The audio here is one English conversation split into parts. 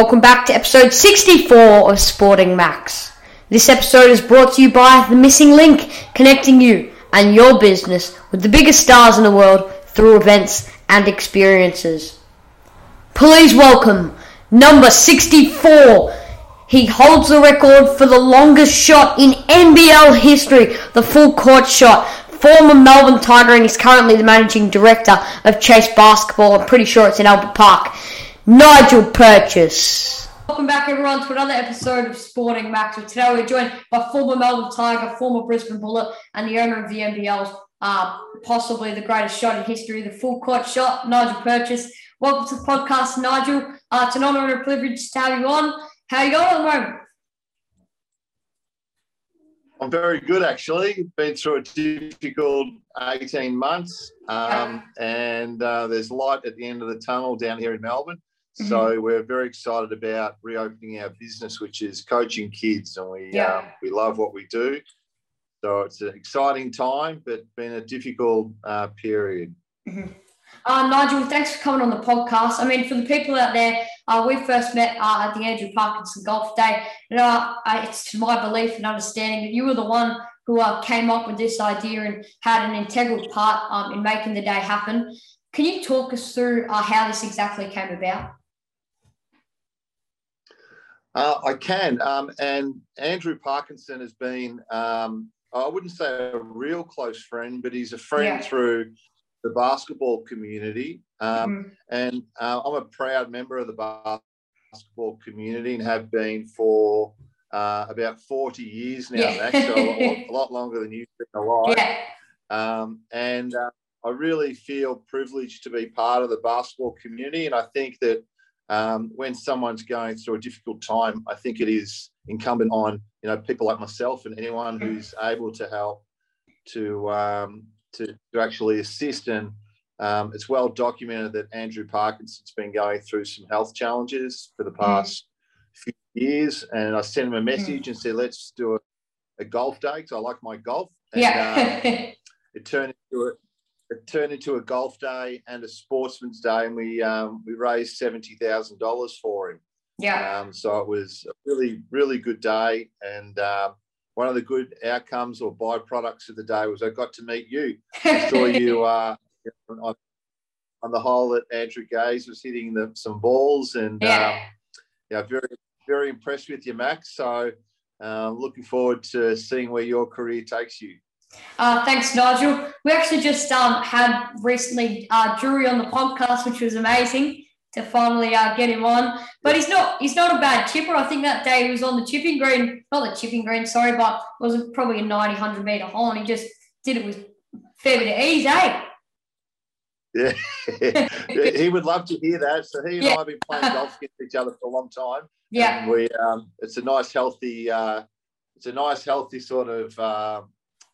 Welcome back to episode 64 of Sporting Max. This episode is brought to you by The Missing Link, connecting you and your business with the biggest stars in the world through events and experiences. Please welcome number 64. He holds the record for the longest shot in NBL history, the full court shot. Former Melbourne Tiger and he's currently the managing director of Chase Basketball. I'm pretty sure it's in Albert Park. Nigel Purchase. Welcome back, everyone, to another episode of Sporting Max. Today we're joined by former Melbourne Tiger, former Brisbane Bullet, and the owner of the NBL's uh, possibly the greatest shot in history, the full court shot, Nigel Purchase. Welcome to the podcast, Nigel. Uh, it's an honour and a privilege to have you on. How are you going at the moment? I'm very good, actually. Been through a difficult 18 months, um, and uh, there's light at the end of the tunnel down here in Melbourne. Mm-hmm. So we're very excited about reopening our business, which is coaching kids, and we yeah. um, we love what we do. So it's an exciting time, but been a difficult uh, period. Mm-hmm. Uh, Nigel, thanks for coming on the podcast. I mean, for the people out there, uh, we first met uh, at the Andrew Parkinson Golf Day. You know, it's to my belief and understanding that you were the one who uh, came up with this idea and had an integral part um, in making the day happen. Can you talk us through uh, how this exactly came about? Uh, I can. Um, and Andrew Parkinson has been, um, I wouldn't say a real close friend, but he's a friend yeah. through the basketball community. Um, mm-hmm. And uh, I'm a proud member of the basketball community and have been for uh, about 40 years now, yeah. Max, a, lot, a, lot, longer than you've been alive. Yeah. Um, and uh, I really feel privileged to be part of the basketball community. And I think that um, when someone's going through a difficult time, I think it is incumbent on you know people like myself and anyone mm. who's able to help to um, to, to actually assist. And um, it's well documented that Andrew Parkinson's been going through some health challenges for the mm. past mm. few years. And I sent him a message mm. and said, "Let's do a, a golf day because I like my golf." And, yeah. Um, it turned into a it turned into a golf day and a sportsman's day, and we um, we raised seventy thousand dollars for him. Yeah. Um, so it was a really really good day, and um, one of the good outcomes or byproducts of the day was I got to meet you. I saw you uh, on, on, the hole that Andrew Gaze was hitting the, some balls, and yeah. Um, yeah, very very impressed with you, Max. So uh, looking forward to seeing where your career takes you. Uh, thanks, Nigel. We actually just um, had recently uh, Drury on the podcast, which was amazing to finally uh, get him on. But he's not he's not a bad chipper. I think that day he was on the chipping green, not the chipping green, sorry, but it was probably a 90, 100 metre hole, and he just did it with fair bit of ease, eh? Yeah, he would love to hear that. So he and yeah. I have been playing golf against each other for a long time. Yeah, we um, it's a nice, healthy, uh, it's a nice, healthy sort of uh,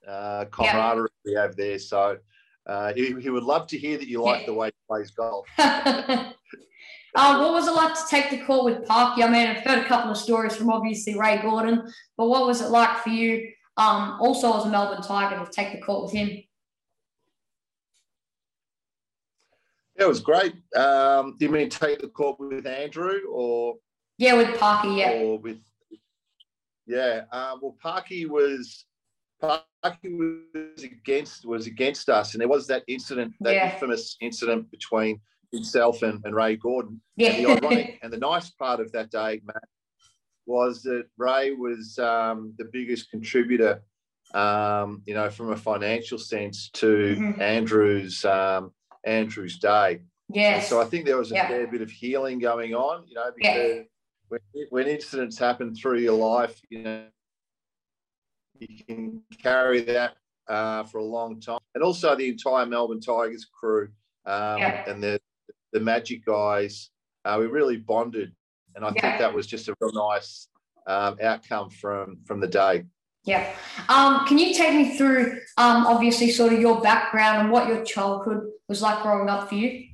uh, camaraderie yeah. we have there. So uh, he, he, would love to hear that you like yeah. the way he plays golf. uh, what was it like to take the court with Parky? I mean, I've heard a couple of stories from obviously Ray Gordon, but what was it like for you, um, also as a Melbourne Tiger, to take the court with him? Yeah, it was great. Um, do you mean take the court with Andrew or? Yeah, with Parky, yeah. Or with, yeah. Uh, well, Parky was Parky was against was against us, and there was that incident, that yeah. infamous incident between himself and, and Ray Gordon. Yeah. And the ironic and the nice part of that day, Matt, was that Ray was um, the biggest contributor, um, you know, from a financial sense to mm-hmm. Andrew's um, Andrew's day. Yes. so I think there was a yeah. fair bit of healing going on, you know, because yeah. when, when incidents happen through your life, you know, you can carry that uh, for a long time. And also the entire Melbourne Tigers crew um, yeah. and the, the Magic guys, uh, we really bonded. And I yeah. think that was just a real nice um, outcome from, from the day. Yeah. Um, can you take me through, um, obviously, sort of your background and what your childhood was like growing up for you?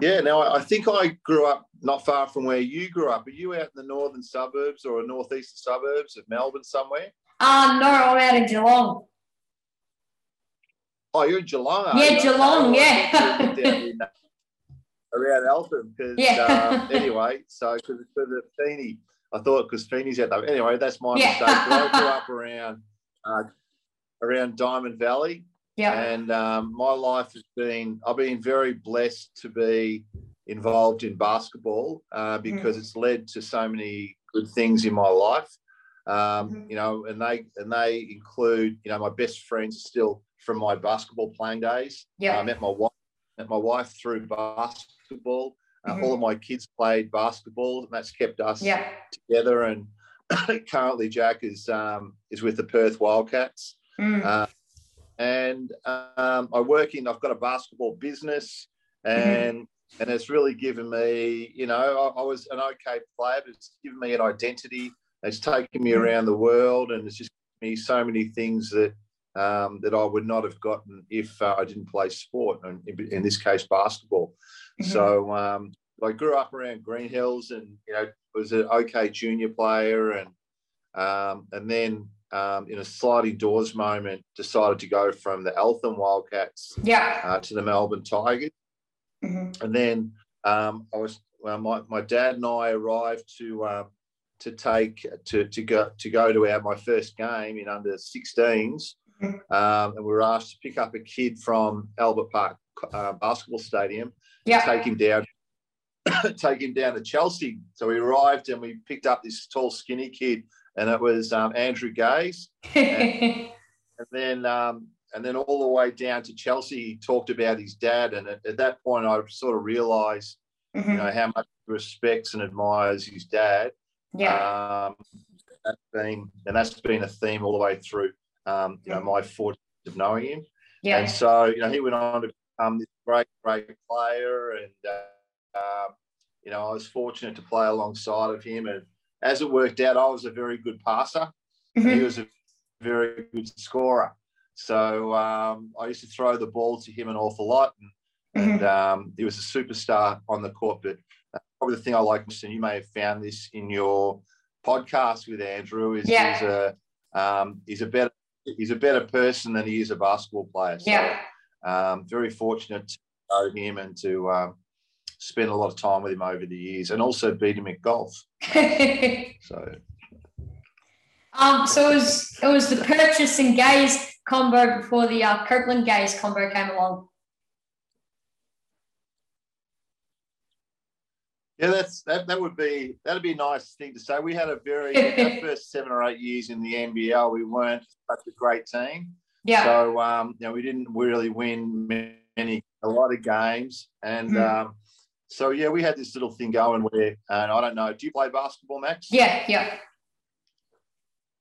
Yeah, now I think I grew up not far from where you grew up. Are you out in the northern suburbs or northeastern suburbs of Melbourne somewhere? Um, no, I'm out in Geelong. Oh, you're in Geelong? Yeah, Geelong, yeah. around Eltham because yeah. um, anyway, so because the Feeney, I thought because Feeney's out there. Anyway, that's my yeah. mistake. I grew up around uh, around Diamond Valley. Yeah. And um, my life has been, I've been very blessed to be involved in basketball uh, because mm. it's led to so many good things in my life. Um, mm-hmm. You know, and they and they include, you know, my best friends are still from my basketball playing days. Yeah. I met my wife, met my wife through basketball. Uh, mm-hmm. All of my kids played basketball, and that's kept us yeah. together. And currently, Jack is um, is with the Perth Wildcats. Mm. Uh, and um, I work in. I've got a basketball business, mm-hmm. and mm-hmm. and it's really given me. You know, I, I, was an okay player, but it's given me an identity. It's taken me mm-hmm. around the world, and it's just me so many things that um, that I would not have gotten if uh, I didn't play sport, and in, in this case, basketball. Mm-hmm. So um, I grew up around Green Hills, and you know, was an okay junior player, and um, and then um, in a sliding doors moment, decided to go from the Eltham Wildcats yeah. uh, to the Melbourne Tigers. Mm-hmm. And then um, I was well, my, my dad and I arrived to um, to take to, to go to go to our my first game in under 16s, mm-hmm. um, and we were asked to pick up a kid from Albert Park uh, Basketball Stadium, yeah. take him down. take him down to Chelsea. So we arrived and we picked up this tall, skinny kid and it was um, Andrew Gaze. and, and, then um, and then all the way down to Chelsea, he talked about his dad, and at, at that point, I sort of realised, mm-hmm. you know, how much he respects and admires his dad. Yeah. Um, that's been and that's been a theme all the way through, um, you know, my 40 of knowing him. Yeah. And so, you know, he went on to become this great, great player, and uh, uh, you know, I was fortunate to play alongside of him and as it worked out, I was a very good passer. Mm-hmm. He was a very good scorer. So um, I used to throw the ball to him an awful lot, and, mm-hmm. and um, he was a superstar on the court. But uh, probably the thing I like most, and you may have found this in your podcast with Andrew, is yeah. he's a um, he's a better he's a better person than he is a basketball player. So, yeah. Um, very fortunate to know him and to um, spent a lot of time with him over the years and also beat him at golf. so. Um, so it was it was the purchase and gaze combo before the uh, Copeland gaze combo came along. Yeah, that's that. That would be that'd be a nice thing to say. We had a very our first seven or eight years in the NBL. We weren't such a great team. Yeah. So um, you know, we didn't really win many a lot of games, and mm. um, so yeah, we had this little thing going where, and I don't know, do you play basketball, Max? Yeah, yeah.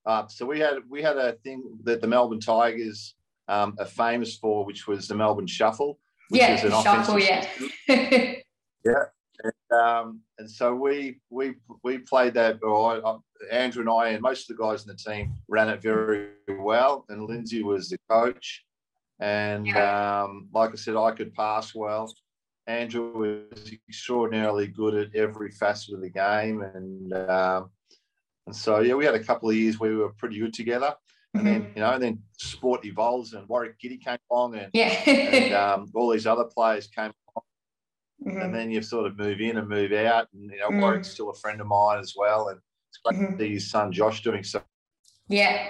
Uh, so we had we had a thing that the Melbourne Tigers um, are famous for, which was the Melbourne Shuffle. Which yeah, is an shuffle. Yeah. yeah. And, um, and so we we we played that. Or I, Andrew and I and most of the guys in the team ran it very well. And Lindsay was the coach. And yeah. um, like I said, I could pass well. Andrew was extraordinarily good at every facet of the game, and um, and so yeah, we had a couple of years where we were pretty good together. And mm-hmm. then you know, and then sport evolves, and Warwick Giddey came along, and, yeah. and um, all these other players came along. Mm-hmm. And then you sort of move in and move out, and you know, mm-hmm. Warwick's still a friend of mine as well, and it's great to mm-hmm. see his son Josh doing so. Yeah,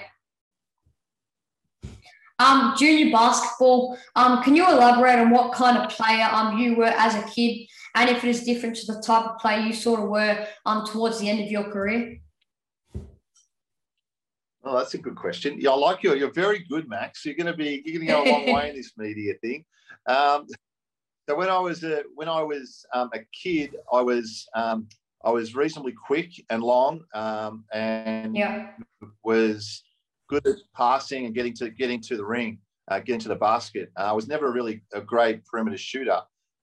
um, junior basketball. Um, can you elaborate on what kind of player um you were as a kid, and if it is different to the type of player you sort of were um towards the end of your career? Oh, that's a good question. Yeah, I like you. You're very good, Max. You're going to be you're going to go a long way in this media thing. Um, so when I was a when I was um, a kid, I was um, I was reasonably quick and long, um, and yeah. was good at passing and getting to getting to the ring, uh, getting to the basket. Uh, I was never really a great perimeter shooter,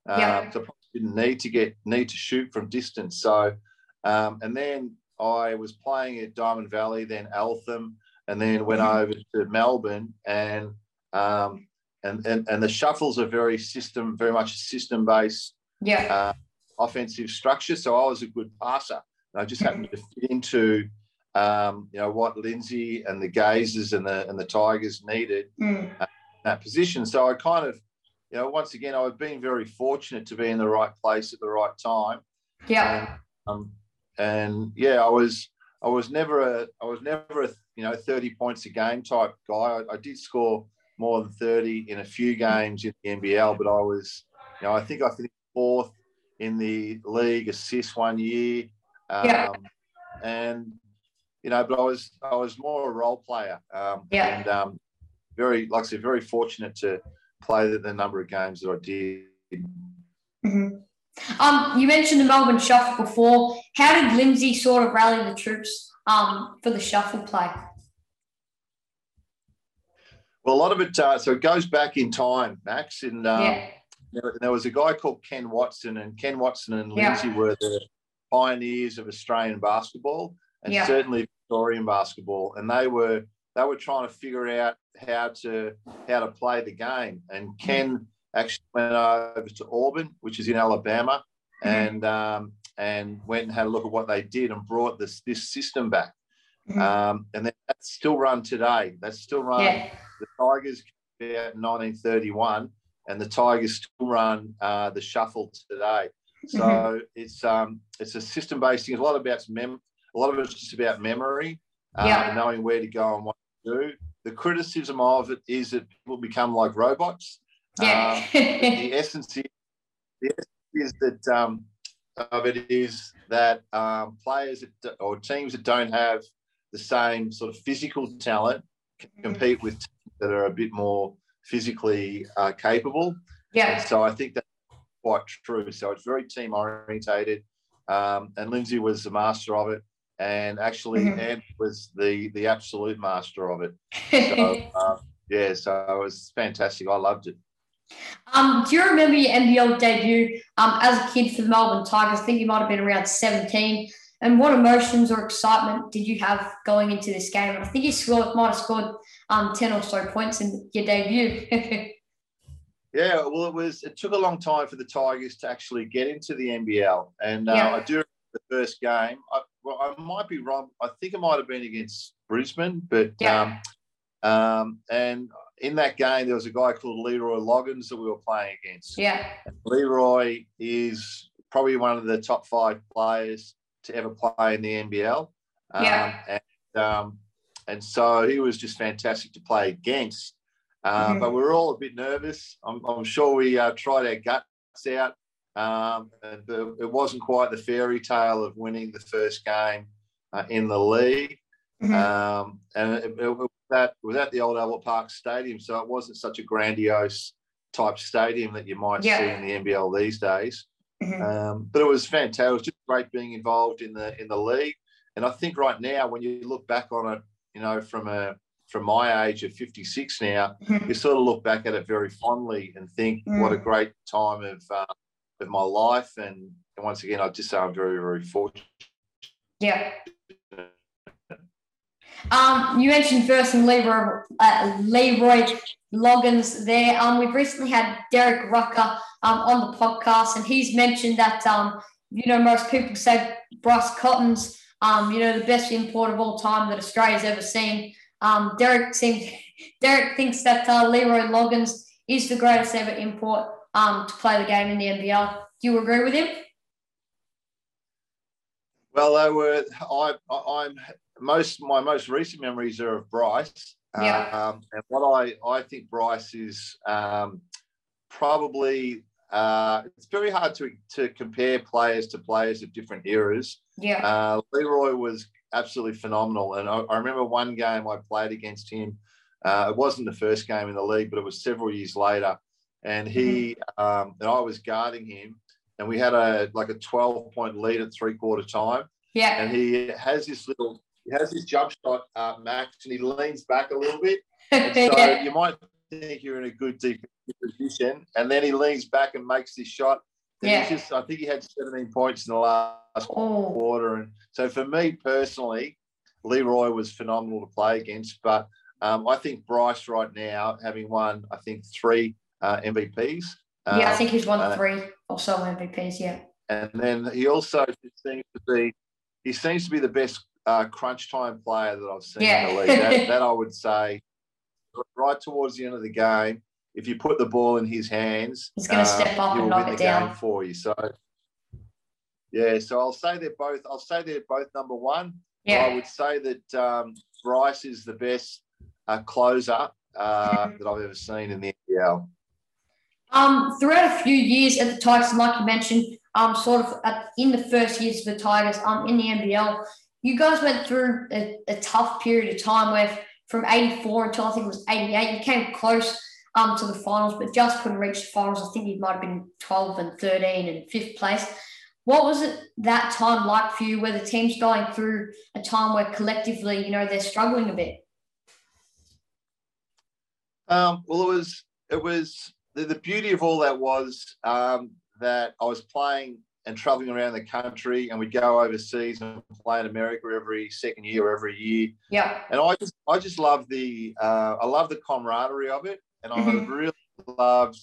uh, yeah. so didn't need to get need to shoot from distance. So, um, and then I was playing at Diamond Valley, then Eltham, and then went mm-hmm. over to Melbourne, and um, and, and and the shuffles are very system, very much system based. Yeah. Uh, offensive structure. So I was a good passer. I just happened to fit into um, you know what Lindsay and the Gazers and the and the Tigers needed mm. that position. So I kind of you know, once again, I've been very fortunate to be in the right place at the right time. Yeah. And, um, and yeah, I was I was never a I was never a you know 30 points a game type guy. I, I did score more than 30 in a few games in the NBL, but I was, you know, I think I finished fourth in the league assists one year. Um, Yeah. And, you know, but I was I was more a role player. Um, Yeah. And um, very, like I said, very fortunate to play the, the number of games that I did. Mhm. Um, you mentioned the Melbourne Shuffle before. How did Lindsay sort of rally the troops um, for the shuffle play? Well, a lot of it, uh, so it goes back in time, Max. And um, yeah. there, there was a guy called Ken Watson, and Ken Watson and Yeah. Lindsay were the pioneers of Australian basketball and Yeah. certainly Victorian basketball. And they were they were trying to figure out how to how to play the game. And Ken actually went over to Auburn, which is in Alabama, Mhm. and um, and went and had a look at what they did and brought this this system back. Mhm. Um, and that's still run today. That's still run Yeah. the Tigers came out in 1931, and the Tigers still run uh, the shuffle today. So Mm-hmm. it's um, it's a system based thing. It's A lot about mem- a lot of it's just about memory, uh, Yeah. and knowing where to go and what to do. The criticism of it is that people become like robots. Yeah. Um, the essence is, the essence is that um, of it is that um, players that, or teams that don't have the same sort of physical talent can Mm-hmm. compete with teams that are a bit more physically uh, capable. yeah. And so I think that's quite true. So it's very team orientated. Um, and Lindsay was the master of it. And actually, Mhm. Ed was the the absolute master of it. So, um, yeah, so it was fantastic. I loved it. um, do you remember your NBL debut um, as a kid for the Melbourne Tigers? I think you might have been around 17. And what emotions or excitement did you have going into this game? I think you scored, might have scored um, 10 or so points in your debut. Yeah, well, it was. It took a long time for the Tigers to actually get into the NBL, and uh, Yeah. I do remember the first game. I, well, I might be wrong. I think it might have been against Brisbane, but Yeah. um, um, and in that game there was a guy called Leroy Loggins that we were playing against. yeah. Leroy is probably one of the top five players to ever play in the NBL. Um, Yeah. And, um, and so he was just fantastic to play against. Uh, Mhm. But we were all a bit nervous. I'm, I'm sure we uh, tried our guts out. Um, and the, it wasn't quite the fairy tale of winning the first game uh, in the league. Mhm. Um, and it, it, was at, it was at the old Albert Park Stadium, so it wasn't such a grandiose type stadium that you might Yeah. see in the NBL these days. Mhm. Um, but it was fantastic. It was just great being involved in the in the league. And I think right now, when you look back on it, you know, from a from my age of 56 now, Mhm. you sort of look back at it very fondly and think, Mm. what a great time of uh, of my life. And, and once again, I just say I'm very very fortunate. Yeah. Um, you mentioned first and Leroy, uh, Leroy Loggins there. Um, we've recently had Derek Rucker um, on the podcast, and he's mentioned that um, you know most people say Bryce Cotton's um, you know the best import of all time that Australia's ever seen. Um, Derek seems Derek thinks that uh, Leroy Loggins is the greatest ever import um, to play the game in the NBL. Do you agree with him? Well, they were. I, I, I'm most my most recent memories are of Bryce. Yeah. Um, and what I I think Bryce is um, probably. Uh, it's very hard to to compare players to players of different eras. Yeah. Uh, Leroy was absolutely phenomenal, and I, I remember one game I played against him. Uh, it wasn't the first game in the league, but it was several years later, and he um, and I was guarding him, and we had a like a twelve point lead at three quarter time, yeah. and he has this little he has this jump shot, uh, Max, and he leans back a little bit, and so yeah. you might think you're in a good position, and then he leans back and makes this shot. And Yeah. just I think he had 17 points in the last Oh. quarter. And so for me personally, Leroy was phenomenal to play against. But um, I think Bryce right now, having won, I think three uh, MVPs. Um, Yeah, I think he's won uh, three or so MVPs. Yeah. And then he also seems to be, he seems to be the best uh, crunch time player that I've seen in the league. That, that I would say, right towards the end of the game, if you put the ball in his hands, he's going to uh, step up and knock it down for you. So, yeah, so I'll say they're both. I'll say they're both number one. Yeah. I would say that um, Bryce is the best uh, closer uh, that I've ever seen in the NBL. Um, throughout a few years at the Tigers, like you mentioned, um, sort of at, in the first years of the Tigers, um, in the NBL, you guys went through a, a tough period of time where from 84 until I think it was 88, you came close um, to the finals, but just couldn't reach the finals. I think you might have been 12 and 13 and fifth place. What was it that time like for you, where the team's going through a time where collectively, you know, they're struggling a bit? Um, well, it was it was the, the beauty of all that was um, that I was playing and traveling around the country, and we'd go overseas and play in America every second year or every year. Yeah. And I just I just love the uh, I love the camaraderie of it, and mm-hmm. I really loved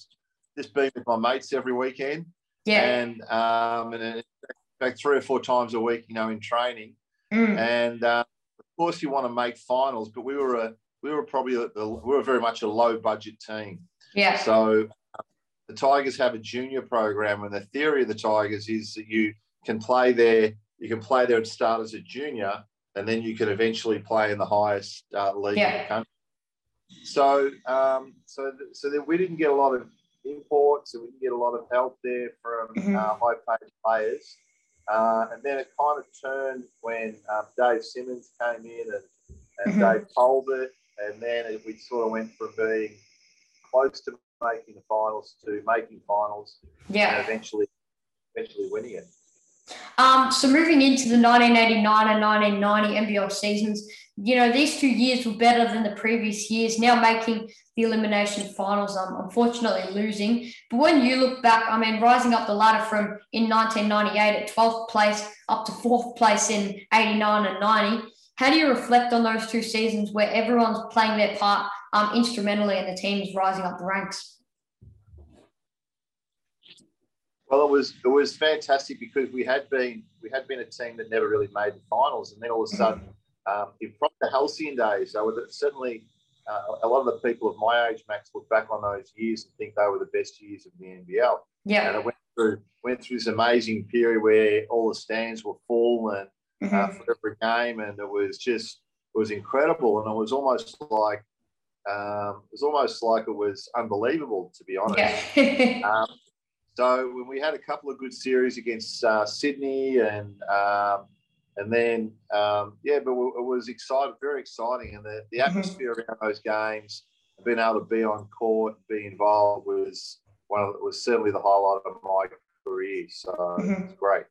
just being with my mates every weekend. Yeah. And um, and in fact, three or four times a week, you know, in training. Mm. And uh, of course, you want to make finals, but we were a we were probably we were very much a low budget team. Yeah. So the Tigers have a junior program, and the theory of the Tigers is that you can play there. You can play there and start as a junior, and then you can eventually play in the highest uh, league yeah. in the country. So, um, so, so that we didn't get a lot of imports, and we didn't get a lot of help there from mm-hmm. uh, high-paid players. Uh, and then it kind of turned when um, Dave Simmons came in and, and mm-hmm. Dave Talbot, and then it, we sort of went from being close to making the finals to making finals. Yeah. And eventually, eventually winning it. Um, so moving into the 1989 and 1990 NBL seasons, you know, these two years were better than the previous years, now making the elimination finals, um, unfortunately losing. But when you look back, I mean, rising up the ladder from in 1998 at 12th place up to fourth place in 89 and 90, how do you reflect on those two seasons where everyone's playing their part um, instrumentally and the team is rising up the ranks? Well, it was it was fantastic because we had been we had been a team that never really made the finals, and then all of a sudden, um, from the halcyon days, they were certainly uh, a lot of the people of my age, Max, look back on those years and think they were the best years of the NBL. Yeah, and it went through went through this amazing period where all the stands were full and mm-hmm. uh, for every game, and it was just it was incredible, and it was almost like um, it was almost like it was unbelievable to be honest. Yeah. um, so when we had a couple of good series against uh, Sydney and um, and then um, yeah, but it was exciting, very exciting, and the, the mm-hmm. atmosphere mm-hmm. around those games, being able to be on court, be involved was one of was certainly the highlight of my career. So mm-hmm. it's great.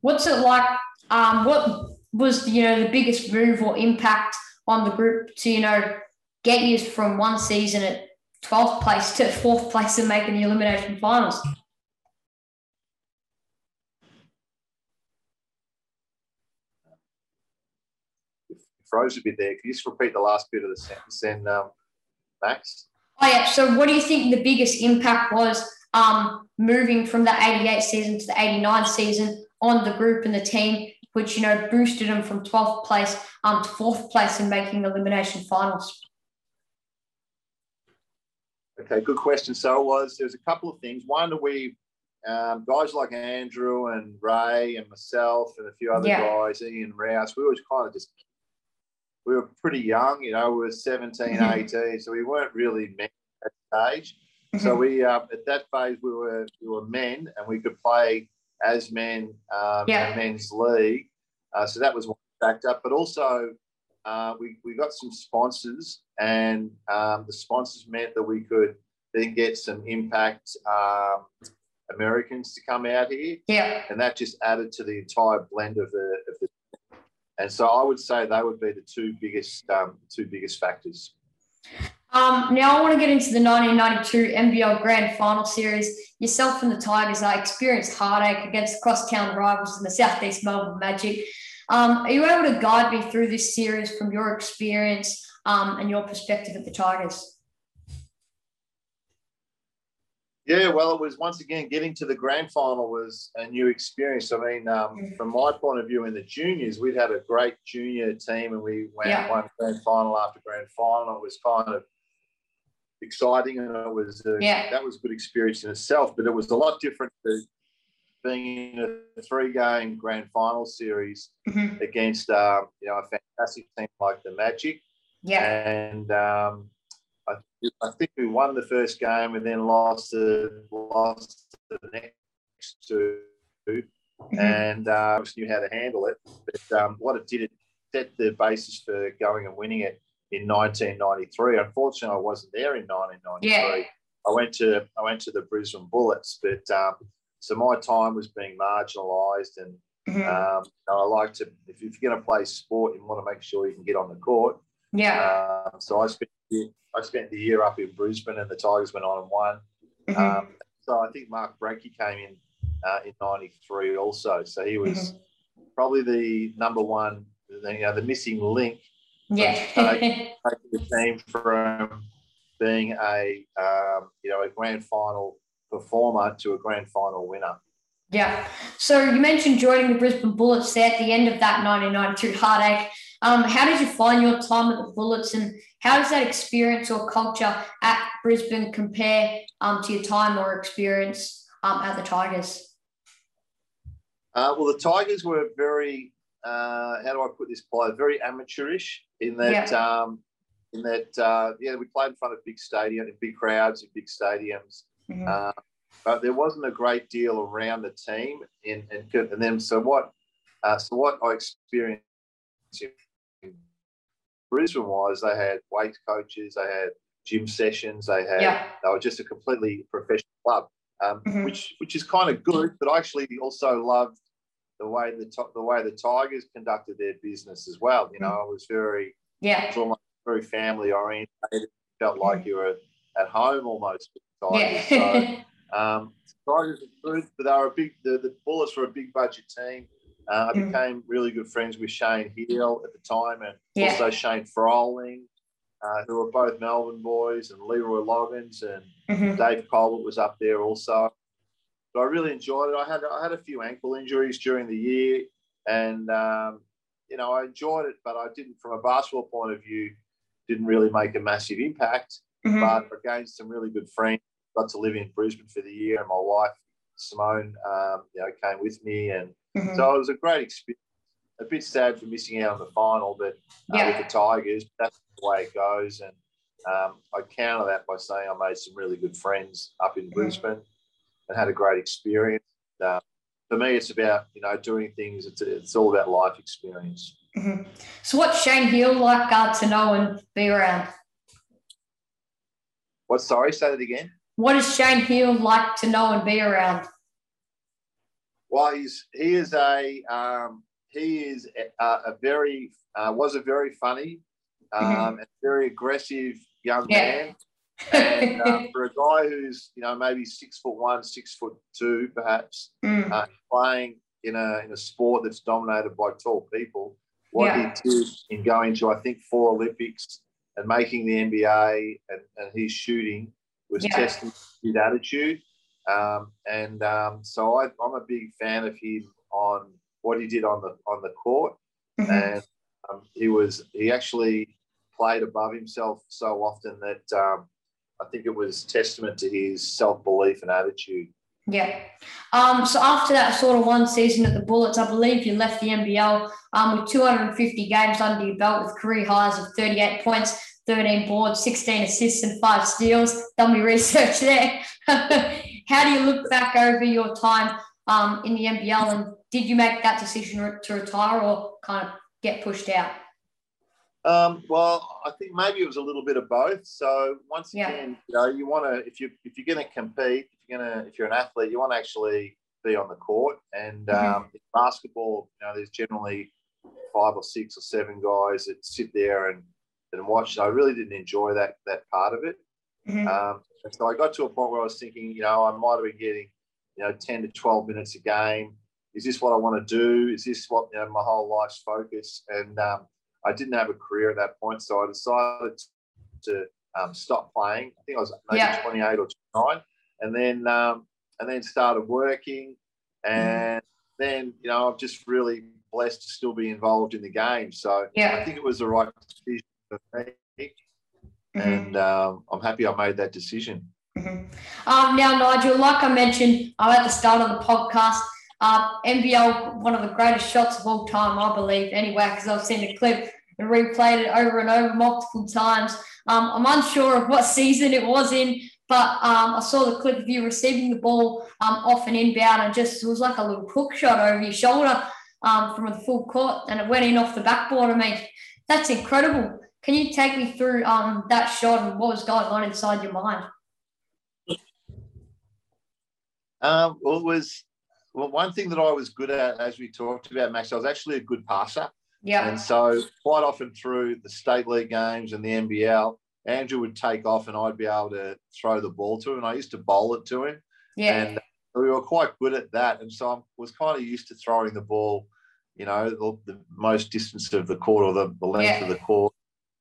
What's it like? Um, what was you know the biggest move or impact on the group to you know get you from one season at 12th place to fourth place and making the elimination finals. Froze a bit there. Can you just repeat the last bit of the sentence then, um, Max? Oh, yeah. So, what do you think the biggest impact was um, moving from the 88 season to the 89 season on the group and the team, which, you know, boosted them from 12th place um, to fourth place in making elimination finals? Okay, good question. So it was there's a couple of things. One, we um, guys like Andrew and Ray and myself and a few other yeah. guys, Ian Rouse, we were kind of just we were pretty young, you know, we were 17, mm-hmm. 18, so we weren't really men at that age. Mm-hmm. So we uh, at that phase we were we were men and we could play as men um, yeah. men's league. Uh, so that was one factor, but also uh, we, we got some sponsors, and um, the sponsors meant that we could then get some impact um, Americans to come out here. Yeah. And that just added to the entire blend of the, of the and so I would say they would be the two biggest um, two biggest factors. Um, now I want to get into the 1992 NBL Grand Final Series. Yourself and the Tigers are experienced heartache against crosstown rivals in the Southeast Melbourne Magic. Um, are you able to guide me through this series from your experience um, and your perspective at the Tigers? Yeah, well, it was once again getting to the grand final was a new experience. I mean, um, mm. from my point of view in the juniors, we'd had a great junior team and we went yeah. one grand final after grand final. It was kind of exciting, and it was a, Yeah. that was a good experience in itself. But it was a lot different to being in a three-game grand final series Mhm. against uh, you know a fantastic team like the Magic, Yeah. and um, I, I think we won the first game and then lost the lost the next two, Mhm. and uh, just knew how to handle it. But um, what it did, it set the basis for going and winning it in 1993. Unfortunately, I wasn't there in 1993. Yeah. I went to I went to the Brisbane Bullets, but um, so my time was being marginalised, and Mhm. um, I like to if you're going to play sport, you want to make sure you can get on the court. yeah. Um, so I spent I spent the year up in Brisbane, and the Tigers went on and won. Mhm. Um, so I think Mark Bradtke came in uh, in '93 also. So he was Mm-hmm. probably the number one, the, you know, the missing link yeah. taking the team from being a um, you know a grand final performer to a grand final winner. Yeah. So you mentioned joining the Brisbane Bullets there at the end of that 1992 heartache. Um, how did you find your time at the Bullets, and how does that experience or culture at Brisbane compare um, to your time or experience um, at the Tigers? Uh, well, the Tigers were very uh, how do I put this play? Very amateurish in that um, in that uh, yeah we played in front of big stadium, in big crowds, in big stadiums. Mhm. Uh, but there wasn't a great deal around the team, and and, and then so what? Uh, so what I experienced in Brisbane was they had weight coaches, they had gym sessions, they had Yeah. they were just a completely professional club, um, Mhm. which which is kind of good. But I actually also loved the way the the way the Tigers conducted their business as well. You know, it was very Yeah. it was almost very family oriented. It Felt like you were at home almost. With the Tigers. Yeah. So, um, Tigers were good, but they were a big. The, the Bullets were a big budget team. Uh, I Mm. became really good friends with Shane Heal at the time, and Yeah. also Shane Froling, uh, who were both Melbourne boys, and Leroy Loggins, and Mhm. Dave Colbert was up there also. But I really enjoyed it. I had I had a few ankle injuries during the year, and um, you know I enjoyed it, but I didn't, from a basketball point of view, didn't really make a massive impact. Mhm. But I gained some really good friends. Got to live in Brisbane for the year, and my wife Simone, um, you know, came with me, and Mhm. so it was a great experience. A bit sad for missing out on the final, but uh, Yeah. with the Tigers, that's the way it goes. And um, I counter that by saying I made some really good friends up in Brisbane and had a great experience. Uh, for me, it's about you know doing things. It's it's all about life experience. Mhm. So what's Shane Heal like uh, to know and be around? What? Sorry, say that again. What is Shane Heal like to know and be around? Well, he's he is a um, he is a, a very uh, was a very funny um, and very aggressive young Yeah. man. And uh, for a guy who's you know maybe six foot one, six foot two, perhaps Mm. uh, playing in a in a sport that's dominated by tall people, what Yeah. he did in going to I think four Olympics and making the NBA and, and his shooting was Yeah. testing his attitude. Um, and um, so I, I'm a big fan of him on what he did on the on the court, Mhm. and um, he was he actually played above himself so often that um, I think it was testament to his self belief and attitude. Yeah. Um, so after that sort of one season at the Bullets, I believe you left the NBL um, with 250 games under your belt with career highs of 38 points, 13 boards, 16 assists, and five steals. Done me research there. How do you look back over your time um, in the NBL, and did you make that decision to retire or kind of get pushed out? Um, well, I think maybe it was a little bit of both. So once Yeah. again, you know, you want to if you if you're going to compete, if you're going to if you're an athlete, you want to actually be on the court. And Mhm. um, in basketball, you know, there's generally five or six or seven guys that sit there and and watch. And I really didn't enjoy that that part of it. Mhm. Um, so I got to a point where I was thinking, you know, I might have been getting, you know, 10 to 12 minutes a game. Is this what I want to do? Is this what, you know, my whole life's focus? And um, I didn't have a career at that point. So I decided to um, stop playing. I think I was maybe Yeah. 28 or 29. And then, um, and then started working. And then, you know, I'm just really blessed to still be involved in the game. So yeah. I think it was the right decision for me. mm-hmm. and um, I'm happy I made that decision. Mm-hmm. Um, now, Nigel, like I mentioned uh, at the start of the podcast, uh, NBL, one of the greatest shots of all time, I believe, anyway, because I've seen the clip and replayed it over and over multiple times. Um, I'm unsure of what season it was in, but um, I saw the clip of you receiving the ball um, off an inbound and just it was like a little hook shot over your shoulder um, from the full court and it went in off the backboard. I mean, that's incredible. Can you take me through um, that shot and what was going on inside your mind? Um, well, it was well, one thing that I was good at, as we talked about, Max, I was actually a good passer. Yeah. And so quite often through the state league games and the NBL, Andrew would take off and I'd be able to throw the ball to him. And I used to bowl it to him. Yeah. And we were quite good at that. And so I was kind of used to throwing the ball, you know, the, the most distance of the court or the, the length yeah. of the court.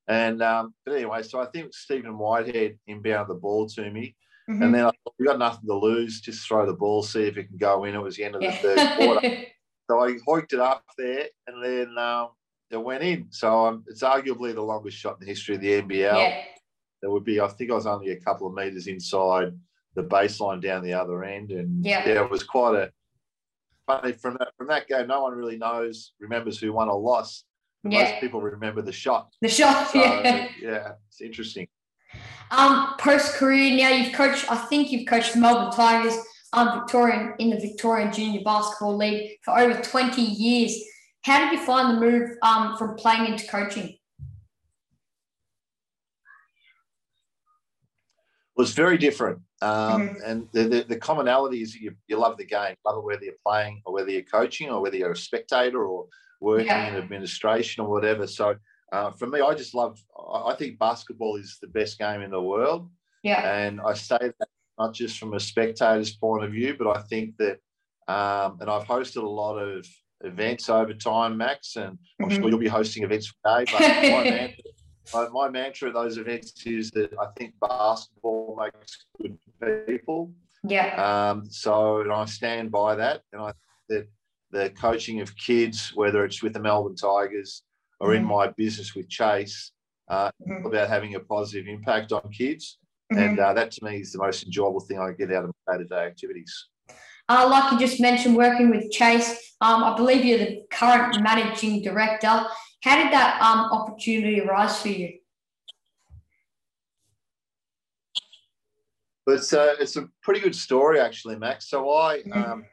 And um, but anyway, so I think Stephen Whitehead inbounded the ball to me. Mm-hmm. And then I thought, we got nothing to lose. Just throw the ball, see if it can go in. It was the end of the yeah. third quarter. so I hoiked it up there and then um, it went in. So um, it's arguably the longest shot in the history of the NBL. Yeah. There would be, I think I was only a couple of metres inside the baseline down the other end. And yeah, yeah it was quite a funny from that from that game, no one really knows, remembers who won or lost. Yeah. Most people remember the shot. The shot, so, yeah. Yeah, it's interesting. Um, post career now, you've coached. I think you've coached the Melbourne Tigers, um, Victorian in the Victorian Junior Basketball League for over twenty years. How did you find the move um, from playing into coaching? was very different. Um, mm-hmm. And the, the, the, commonality is you, you love the game, love it whether you're playing or whether you're coaching or whether you're a spectator or working yeah. in administration or whatever. So uh, for me, I just love, I think basketball is the best game in the world. Yeah. And I say that not just from a spectator's point of view, but I think that, um, and I've hosted a lot of events over time, Max, and I'm mm-hmm. sure you'll be hosting events today. But my, mantra, my, my mantra at those events is that I think basketball makes good people. Yeah. Um, so and I stand by that, and I think that the coaching of kids, whether it's with the Melbourne Tigers, or mm-hmm. in my business with Chase uh, mm-hmm. about having a positive impact on kids. Mm-hmm. And uh, that to me is the most enjoyable thing I get out of my day to day activities. Uh, like you just mentioned, working with Chase, um, I believe you're the current managing director. How did that um, opportunity arise for you? It's a, it's a pretty good story, actually, Max. So I, mm-hmm. um,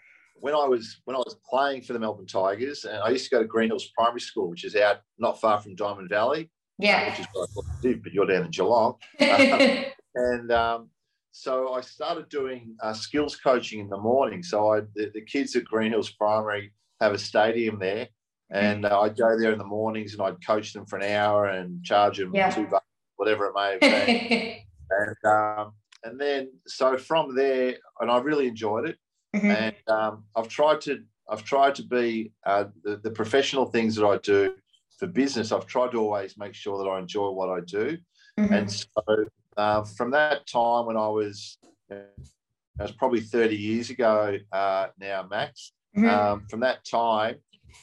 when I was when I was playing for the Melbourne Tigers, and I used to go to Green Hills Primary School, which is out not far from Diamond Valley. Yeah. Uh, which is what I thought to do, but you're down in Geelong. um, and um, so I started doing uh, skills coaching in the morning. So I the, the, kids at Green Hills Primary have a stadium there, and uh, I'd go there in the mornings and I'd coach them for an hour and charge them yeah. two bucks, whatever it may have been. and um, and then so from there, and I really enjoyed it. Mm-hmm. And um, I've tried to I've tried to be uh, the, the, professional things that I do for business. I've tried to always make sure that I enjoy what I do. Mm-hmm. And so uh, from that time when I was, uh, it was probably 30 years ago uh, now, Max. Mm-hmm. Um, from that time,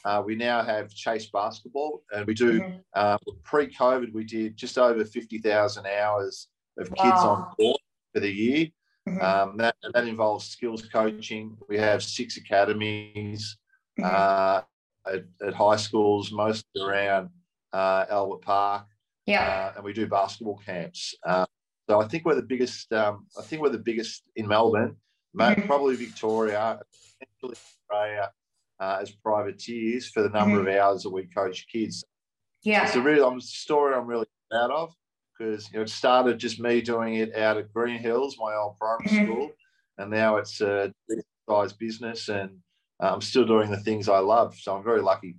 uh, we now have Chase Basketball, and we do. Mm-hmm. Uh, pre-COVID, we did just over 50,000 hours of wow. kids on court for the year. Mm-hmm. Um, that, that involves skills coaching. We have six academies mm-hmm. uh, at, at, high schools, mostly around uh, Albert Park. Yeah, uh, and we do basketball camps. Uh, so I think we're the biggest. Um, I think we're the biggest in Melbourne, mm-hmm. probably Victoria, essentially Australia, uh, as privateers for the number of mm-hmm. hours that we coach kids. Yeah, it's a really um, story I'm really proud of because you know, it started just me doing it out at Green Hills, my old primary mm-hmm. school, and now it's a size business, and uh, I'm still doing the things I love. So I'm very lucky.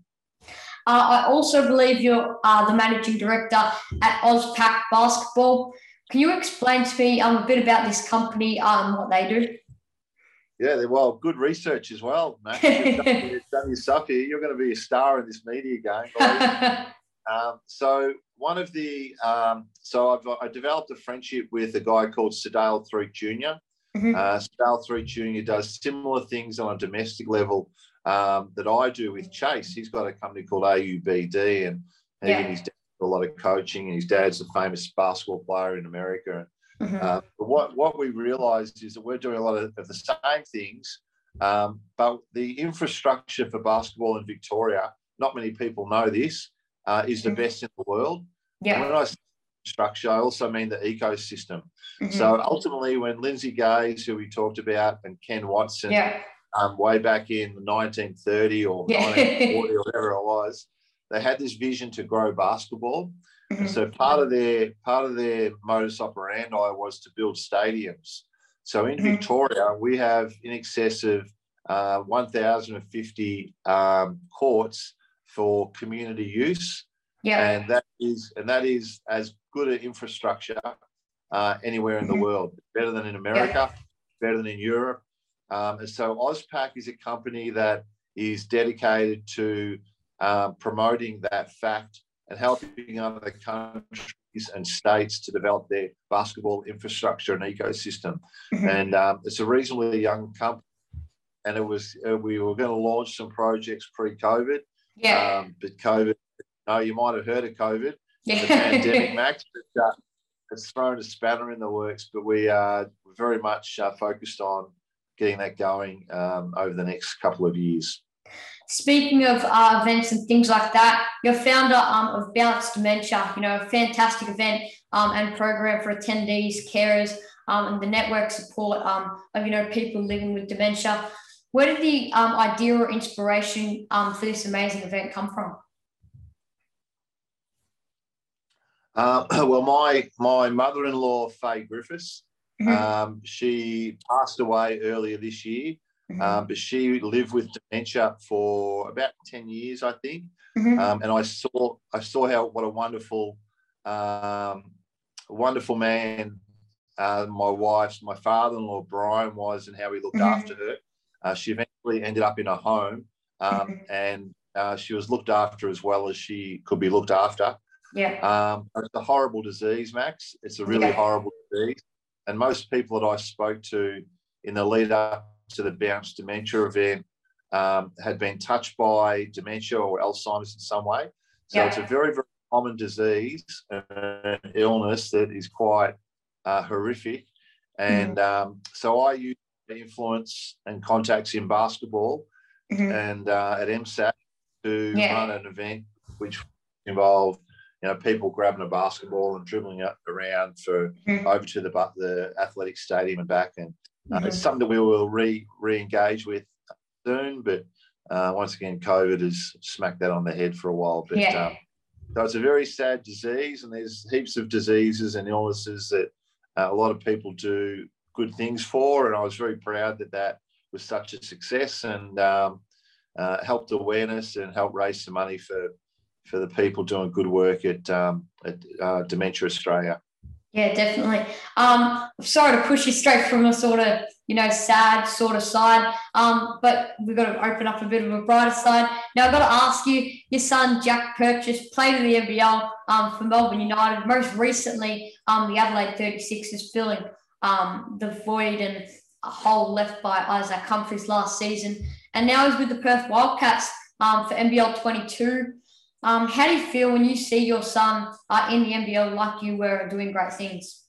Uh, I also believe you're uh, the managing director at Ozpack Basketball. Can you explain to me um, a bit about this company um, and what they do? Yeah, well, good research as well, Matt. You've done, you've done your stuff here. You're going to be a star in this media game. um, so one of the um, so I've I developed a friendship with a guy called Sedale Threatt Junior. Mm-hmm. Uh, Sedale Junior does similar things on a domestic level um, that I do with Chase. He's got a company called AUBD, and he yeah. and his dad a lot of coaching, and his dad's a famous basketball player in America. Mm-hmm. Uh, but what, what we realized is that we're doing a lot of, of the same things, um, but the infrastructure for basketball in Victoria, not many people know this, uh, is the mm-hmm. best in the world. Yeah. And when I say structure, I also mean the ecosystem. Mm-hmm. So ultimately, when Lindsay Gaze, who we talked about, and Ken Watson, yeah. um, way back in 1930 or yeah. 1940 or whatever it was, they had this vision to grow basketball. Mm-hmm. So part of their part of their modus operandi was to build stadiums. So in mm-hmm. Victoria, we have in excess of uh, 1,050 um, courts for community use. Yeah. And that is and that is as good an infrastructure uh, anywhere in mm-hmm. the world. Better than in America, yeah. better than in Europe. Um, and so AusPac is a company that is dedicated to um, promoting that fact and helping other countries and states to develop their basketball infrastructure and ecosystem. Mm-hmm. And um, it's a reasonably young company. And it was uh, we were going to launch some projects pre-COVID. Yeah. Um, but COVID, no, you might have heard of COVID, yeah. the pandemic, Max. But, uh, it's thrown a spanner in the works, but we are very much uh, focused on getting that going um, over the next couple of years. Speaking of uh, events and things like that, you're founder um, of Bounce Dementia, you know, a fantastic event um, and program for attendees, carers, um, and the network support um, of, you know, people living with dementia. Where did the um, idea or inspiration um, for this amazing event come from? Uh, well, my my mother-in-law, Faye Griffiths, mm-hmm. she passed away earlier this year. Mm-hmm. Um, but she lived with dementia for about 10 years, I think. Mm-hmm. Um, and I saw I saw how what a wonderful um, wonderful man uh, my wife's my father-in-law Brian was and how he looked mm-hmm. after her. Uh, she eventually ended up in a home um, and uh, she was looked after as well as she could be looked after. Yeah. Um, it's a horrible disease, Max. It's a really yeah. horrible disease. And most people that I spoke to in the lead up to the Bounce Dementia event um, had been touched by dementia or Alzheimer's in some way. So yeah. it's a very, very common disease, an illness that is quite uh, horrific. And mm um, so I use influence and contacts in basketball mm-hmm. and uh, at MSAC to yeah. run an event which involved you know people grabbing a basketball and dribbling it around for mm-hmm. over to the the athletic stadium and back and uh, mm-hmm. It's something that we will re re-engage with soon, but uh, once again, COVID has smacked that on the head for a while. But yeah. um, so it's a very sad disease, and there's heaps of diseases and illnesses that uh, a lot of people do good things for. And I was very proud that that was such a success and um, uh, helped awareness and helped raise some money for for the people doing good work at, um, at uh, Dementia Australia. Yeah, definitely. Um, sorry to push you straight from a sort of, you know, sad sort of side, um, but we've got to open up a bit of a brighter side. Now, I've got to ask you, your son, Jack Purchase, played in the NBL um, for Melbourne United. Most recently, um, the Adelaide 36ers filling um, the void and a hole left by Isaac Humphries last season. And now he's with the Perth Wildcats um, for NBL 22. Um, how do you feel when you see your son uh, in the NBL like you were doing great things?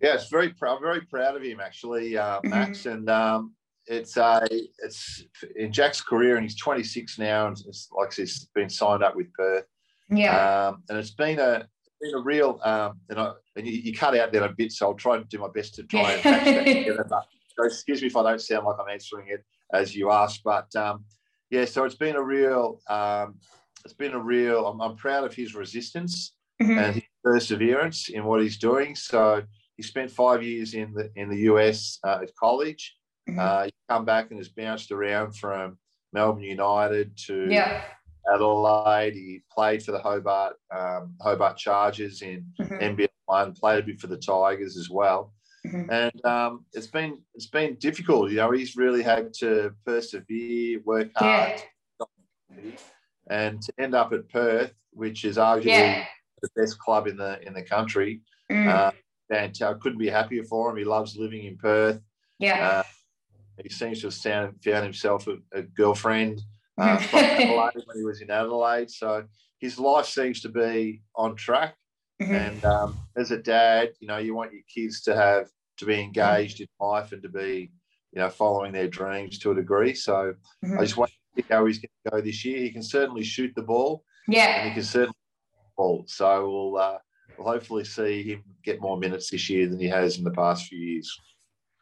Yeah, it's very proud. Very proud of him, actually, uh. Max. And um, it's a uh, it's in Jack's career, and he's 26 now, and it's like he's been signed up with Perth. Yeah. Um, and it's been a been a real um, and, I, and you, you, cut out there a bit, so I'll try and do my best to try and patch that together. But so excuse me if I don't sound like I'm answering it as you asked. But um, yeah, so it's been a real, um, it's been a real. I'm, I'm proud of his resistance mm-hmm. and his perseverance in what he's doing. So he spent five years in the in the US uh, at college. Mm-hmm. Uh, he come back and has bounced around from Melbourne United to yeah. Adelaide. He played for the Hobart um, Hobart Chargers in mm-hmm. NBL one. Played a bit for the Tigers as well. Mm-hmm. And um, it's been it's been difficult. You know, he's really had to persevere, work hard, yeah. and to end up at Perth, which is arguably yeah. the best club in the in the country. Mm. Uh, and I couldn't be happier for him. He loves living in Perth. Yeah. Uh, he seems to have found, found himself a, a, girlfriend uh, from Adelaide when he was in Adelaide. So his life seems to be on track. Mm-hmm. And um, as a dad, you know, you want your kids to have to be engaged in life and to be, you know, following their dreams to a degree. So mm-hmm. I just want to see how he's going to go this year. He can certainly shoot the ball. Yeah. And he can certainly ball. So we'll uh, we'll hopefully see him get more minutes this year than he has in the past few years.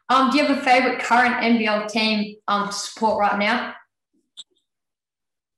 Um, do you have a favourite current NBL team um, to support right now?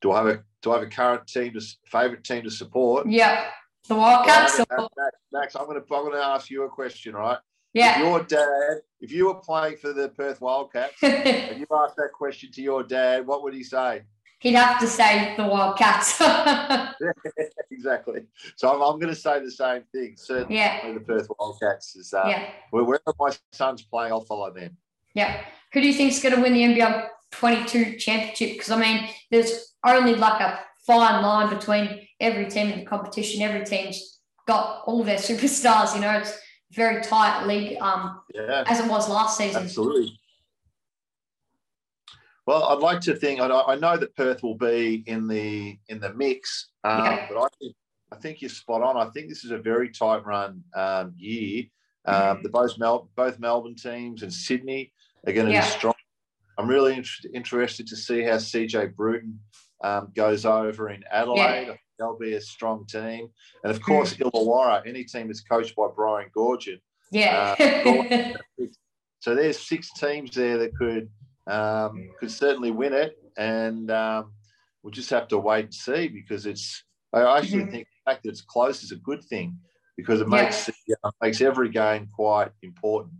Do I have a do I have a current team to favourite team to support? Yeah, the Wildcats. Max, Max, I'm going to I'm going to ask you a question, right? Yeah. If your dad, if you were playing for the Perth Wildcats and you asked that question to your dad, what would he say? He'd have to say the Wildcats. exactly. So I'm, I'm going to say the same thing. Certainly, yeah. the Perth Wildcats is. Uh, yeah. Wherever my son's playing, I'll follow them. Yeah. Who do you think is going to win the NBL 22 championship? Because I mean, there's only like a fine line between every team in the competition. Every team's got all their superstars. You know, it's very tight league. Um, yeah. As it was last season. Absolutely. Well, I'd like to think. I know that Perth will be in the in the mix, um, yeah. but I think I think you're spot on. I think this is a very tight run um, year. Um, mm-hmm. the both Mel- both Melbourne teams and Sydney are going to yeah. be strong. I'm really in- interested to see how CJ Bruton um, goes over in Adelaide. Yeah. They'll be a strong team, and of course mm-hmm. Illawarra. Any team that's coached by Brian Goorjian. Yeah. Uh, so there's six teams there that could um, could certainly win it, and um, we'll just have to wait and see because it's. I actually mm-hmm. think the fact that it's close is a good thing because it makes yeah. makes every game quite important.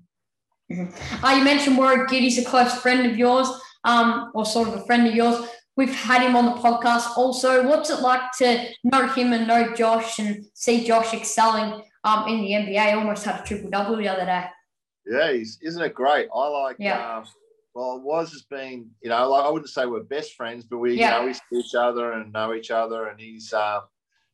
Mm-hmm. Uh, you mentioned Warrick Giddey's a close friend of yours, um, or sort of a friend of yours. We've had him on the podcast also. What's it like to know him and know Josh and see Josh excelling um, in the NBA? Almost had a triple double the other day. Yeah, he's, isn't it great? I like yeah. Um, well, it was has being, you know, like I wouldn't say we're best friends, but we, yeah. you know, we see each other and know each other. And he's, um,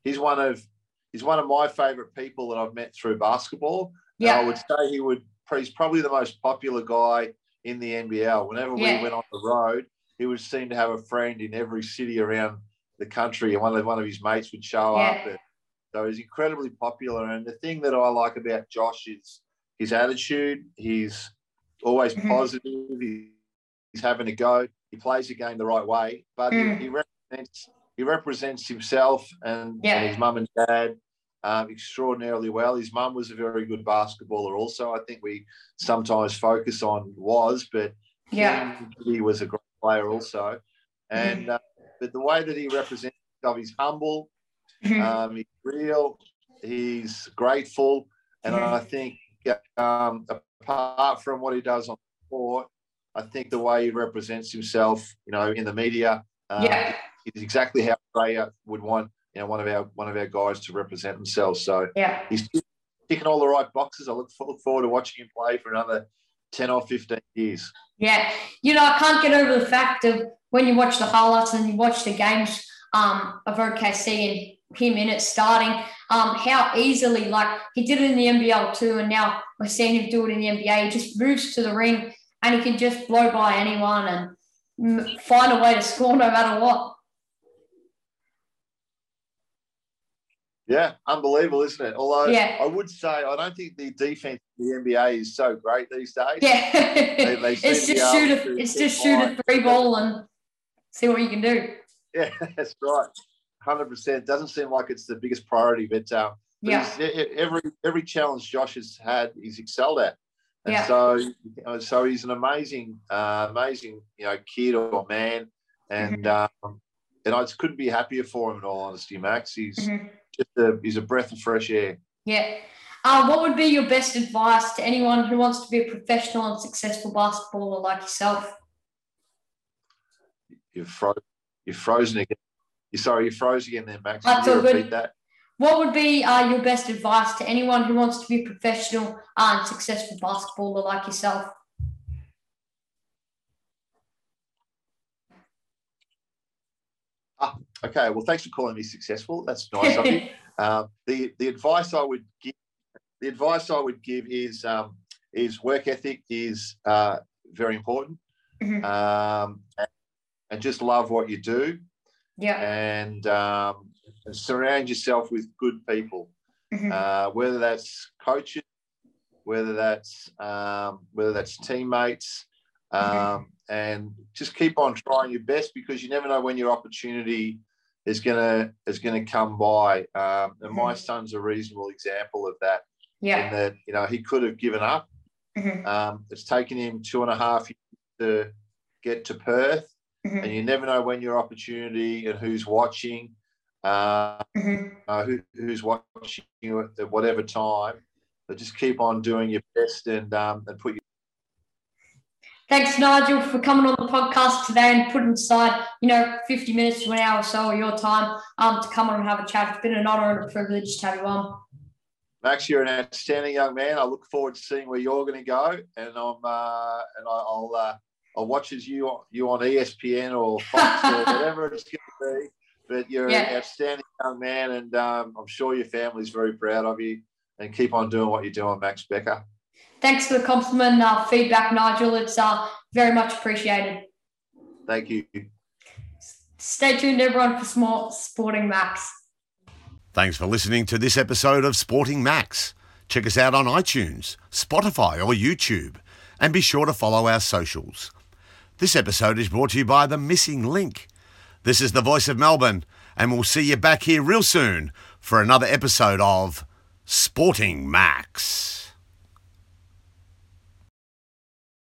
he's one of, he's one of my favorite people that I've met through basketball. Yeah. And I would say he would, he's probably the most popular guy in the NBL. Whenever yeah. we went on the road, he would seem to have a friend in every city around the country, and one of one of his mates would show yeah. up. And so he's incredibly popular. And the thing that I like about Josh is his attitude. He's always mm-hmm. positive. He's having a go. He plays the game the right way, but mm. he, he, represents he represents himself and, yeah. and his mum and dad um, extraordinarily well. His mum was a very good basketballer, also. I think we sometimes focus on was, but yeah, he was a great player also. And mm. uh, but the way that he represents himself, he's humble, mm-hmm. um, he's real, he's grateful, and I think um, apart from what he does on the court, I think the way he represents himself, you know, in the media, um, yeah. is exactly how Australia would want, you know, one of our one of our guys to represent themselves. So yeah, he's ticking all the right boxes. I look, look forward to watching him play for another ten or fifteen years. Yeah, you know, I can't get over the fact of when you watch the highlights and you watch the games um, of OKC and him in it starting. Um, how easily, like he did it in the NBL too, and now we're seeing him do it in the NBA. He just moves to the ring and he can just blow by anyone and find a way to score no matter what. Yeah, unbelievable, isn't it? Although yeah. I would say I don't think the defense in the NBA is so great these days. Yeah, they, they it's just shoot a it's just shoot a three ball and see what you can do. Yeah, that's right hundred percent. Doesn't seem like it's the biggest priority, but, um, but yeah, every every challenge Josh has had, he's excelled at, and yeah. so so he's an amazing, uh, amazing you know kid or man, and mm-hmm. um, and I just couldn't be happier for him. In all honesty, Max, he's mm-hmm. Just a he's a breath of fresh air. Yeah. Uh, what would be your best advice to anyone who wants to be a professional and successful basketballer like yourself? You're, frozen. You've frozen again. You sorry, you froze again there, Max. That's all good. That? What would be uh, your best advice to anyone who wants to be a professional and successful basketballer like yourself? Okay. Well, thanks for calling me successful. That's nice of you. Um, the the advice I would give the advice I would give is um, is work ethic is uh, very important. Mm-hmm. Um, and just love what you do. Yeah. And, um, surround yourself with good people, mm-hmm. uh, whether that's coaches, whether that's um, whether that's teammates. Um, mm-hmm. and just keep on trying your best because you never know when your opportunity is gonna is gonna come by. Um, and mm-hmm. my son's a reasonable example of that. Yeah. In that you know he could have given up. Mm-hmm. Um, it's taken him two and a half years to get to Perth, mm-hmm. and you never know when your opportunity and who's watching. Uh, mm-hmm. uh, who, who's watching you at whatever time, but just keep on doing your best and um, and put your Thanks, Nigel, for coming on the podcast today and putting aside, you know, 50 minutes to an hour or so of your time um, to come on and have a chat. It's been an honour and a privilege to have you on. Max, you're an outstanding young man. I look forward to seeing where you're going to go, and I'm uh, and I'll uh, I'll watch as you you on ESPN or Fox or whatever it's going to be. But you're yeah. an outstanding young man, and um, I'm sure your family's very proud of you. And keep on doing what you're doing, Max Becker. Thanks for the compliment, uh, feedback, Nigel. It's uh, very much appreciated. Thank you. Stay tuned, everyone, for more Sporting Max. Thanks for listening to this episode of Sporting Max. Check us out on iTunes, Spotify, or YouTube, and be sure to follow our socials. This episode is brought to you by The Missing Link. This is the voice of Melbourne, and we'll see you back here real soon for another episode of Sporting Max.